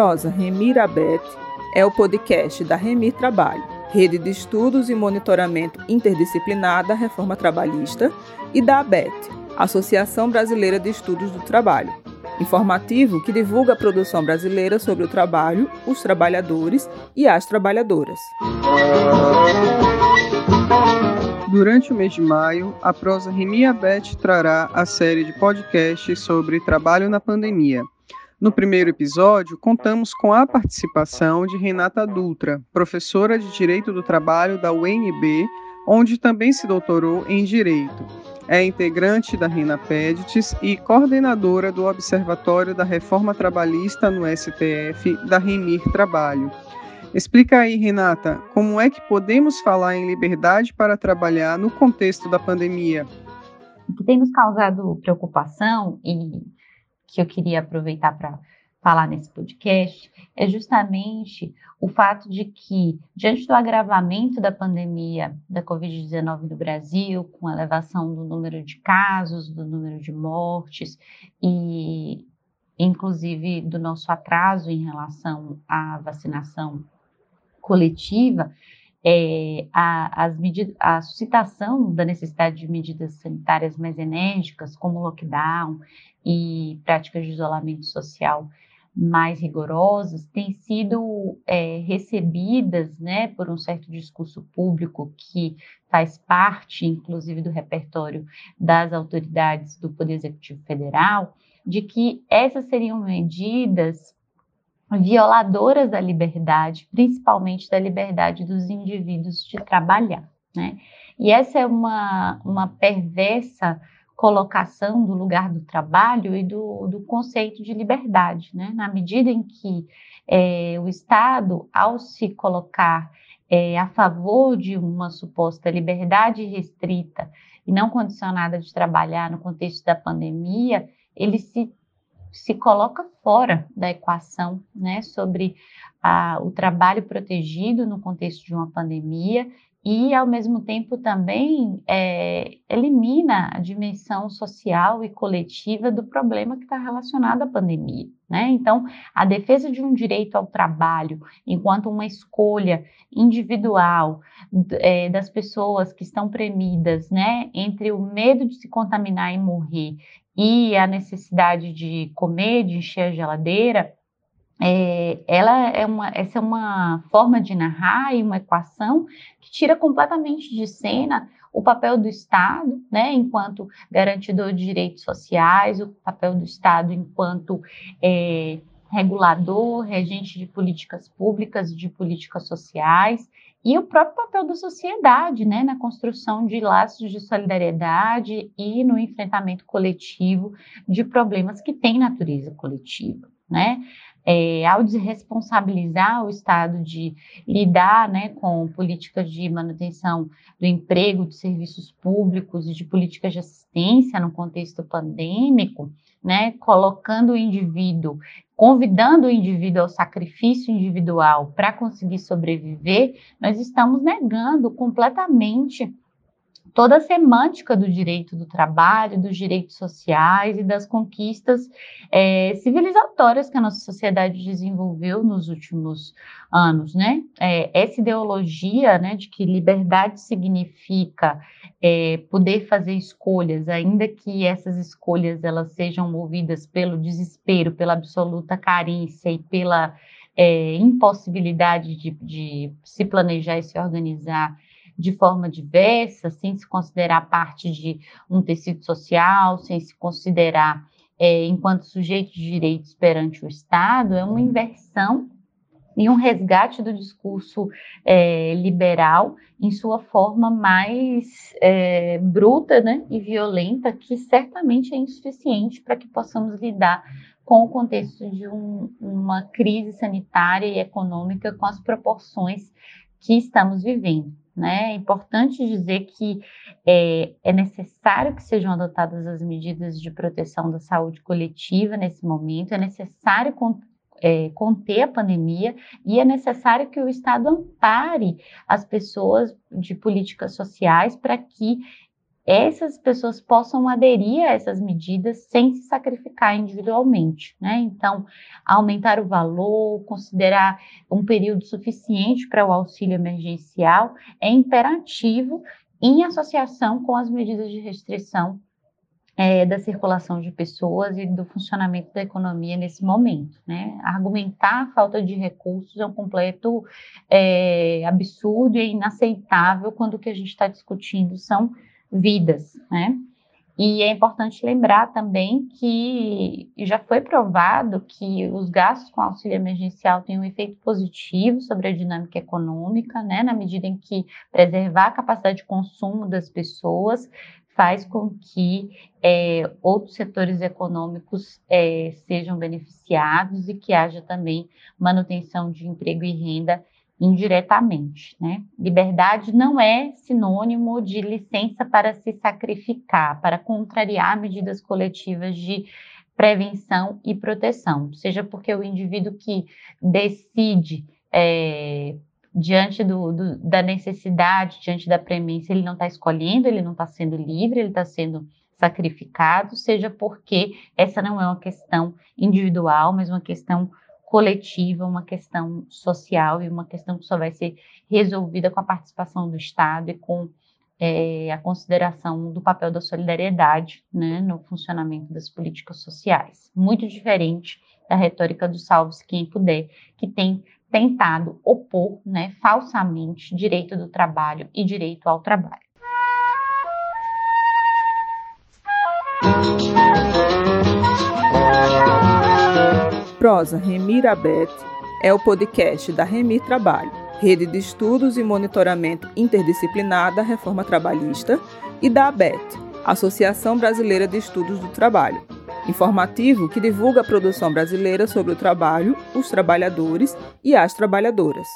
Prosa Remir Abet é o podcast da Remir Trabalho, rede de estudos e monitoramento interdisciplinar da reforma trabalhista, e da ABET, Associação Brasileira de Estudos do Trabalho, informativo que divulga a produção brasileira sobre o trabalho, os trabalhadores e as trabalhadoras. Durante o mês de maio, a prosa Remia Bet trará a série de podcasts sobre trabalho na pandemia. No primeiro episódio, contamos com a participação de Renata Dutra, professora de Direito do Trabalho da UNB, onde também se doutorou em Direito. É integrante da RENAPEDITES e coordenadora do Observatório da Reforma Trabalhista no STF da REMIR Trabalho. Explica aí, Renata, como é que podemos falar em liberdade para trabalhar no contexto da pandemia? O que tem nos causado preocupação e que eu queria aproveitar para falar nesse podcast é justamente o fato de que, diante do agravamento da pandemia da Covid-19 no Brasil, com a elevação do número de casos, do número de mortes e, inclusive, do nosso atraso em relação à vacinação coletiva, é, a, as medidas, a suscitação da necessidade de medidas sanitárias mais enérgicas, como lockdown e práticas de isolamento social mais rigorosas, têm sido é, recebidas né, por um certo discurso público que faz parte, inclusive, do repertório das autoridades do Poder Executivo Federal, de que essas seriam medidas violadoras da liberdade, principalmente da liberdade dos indivíduos de trabalhar. Né? E essa é uma, uma perversa colocação do lugar do trabalho e do, do conceito de liberdade, né? na medida em que é, o Estado, ao se colocar é, a favor de uma suposta liberdade restrita e não condicionada de trabalhar no contexto da pandemia, ele se se coloca fora da equação, né, sobre a, o trabalho protegido no contexto de uma pandemia e, ao mesmo tempo, também é, elimina a dimensão social e coletiva do problema que está relacionado à pandemia. Né? Então, a defesa de um direito ao trabalho, enquanto uma escolha individual é, das pessoas que estão premidas né, entre o medo de se contaminar e morrer e a necessidade de comer, de encher a geladeira, é, ela é uma, essa é uma forma de narrar e uma equação que tira completamente de cena o papel do Estado, né, enquanto garantidor de direitos sociais, o papel do Estado enquanto é, regulador, regente de políticas públicas, de políticas sociais, e o próprio papel da sociedade, né, na construção de laços de solidariedade e no enfrentamento coletivo de problemas que têm natureza coletiva, né? É, ao desresponsabilizar o Estado de lidar né, com políticas de manutenção do emprego, de serviços públicos e de políticas de assistência no contexto pandêmico, né, colocando o indivíduo, convidando o indivíduo ao sacrifício individual para conseguir sobreviver, nós estamos negando completamente toda a semântica do direito do trabalho, dos direitos sociais e das conquistas é, civilizatórias que a nossa sociedade desenvolveu nos últimos anos, né? É, essa ideologia, né, de que liberdade significa é, poder fazer escolhas, ainda que essas escolhas elas sejam movidas pelo desespero, pela absoluta carência e pela é, impossibilidade de, de se planejar e se organizar de forma diversa, sem se considerar parte de um tecido social, sem se considerar é, enquanto sujeito de direitos perante o Estado, é uma inversão e um resgate do discurso é, liberal em sua forma mais é, bruta né, e violenta, que certamente é insuficiente para que possamos lidar com o contexto de um, uma crise sanitária e econômica com as proporções que estamos vivendo. Né? É importante dizer que é, é, necessário que sejam adotadas as medidas de proteção da saúde coletiva nesse momento, é necessário é, conter a pandemia e é necessário que o Estado ampare as pessoas de políticas sociais para que essas pessoas possam aderir a essas medidas sem se sacrificar individualmente, né? Então, aumentar o valor, considerar um período suficiente para o auxílio emergencial é imperativo em associação com as medidas de restrição é, da circulação de pessoas e do funcionamento da economia nesse momento. Né? Argumentar a falta de recursos é um completo é, absurdo e inaceitável quando o que a gente está discutindo são vidas, né? E é importante lembrar também que já foi provado que os gastos com auxílio emergencial têm um efeito positivo sobre a dinâmica econômica, né, na medida em que preservar a capacidade de consumo das pessoas faz com que é, outros setores econômicos é, sejam beneficiados e que haja também manutenção de emprego e renda indiretamente. Né? Liberdade não é sinônimo de licença para se sacrificar, para contrariar medidas coletivas de prevenção e proteção, seja porque o indivíduo que decide é, diante do, do, da necessidade, diante da premência, ele não está escolhendo, ele não está sendo livre, ele está sendo sacrificado, seja porque essa não é uma questão individual, mas uma questão coletiva, uma questão social e uma questão que só vai ser resolvida com a participação do Estado e com é, a consideração do papel da solidariedade né, no funcionamento das políticas sociais. Muito diferente da retórica do salve-se quem puder, que tem tentado opor né, falsamente direito do trabalho e direito ao trabalho. Prosa Remir Abet é o podcast da Remir Trabalho, rede de estudos e monitoramento interdisciplinar da reforma trabalhista, e da ABET, Associação Brasileira de Estudos do Trabalho, informativo que divulga a produção brasileira sobre o trabalho, os trabalhadores e as trabalhadoras.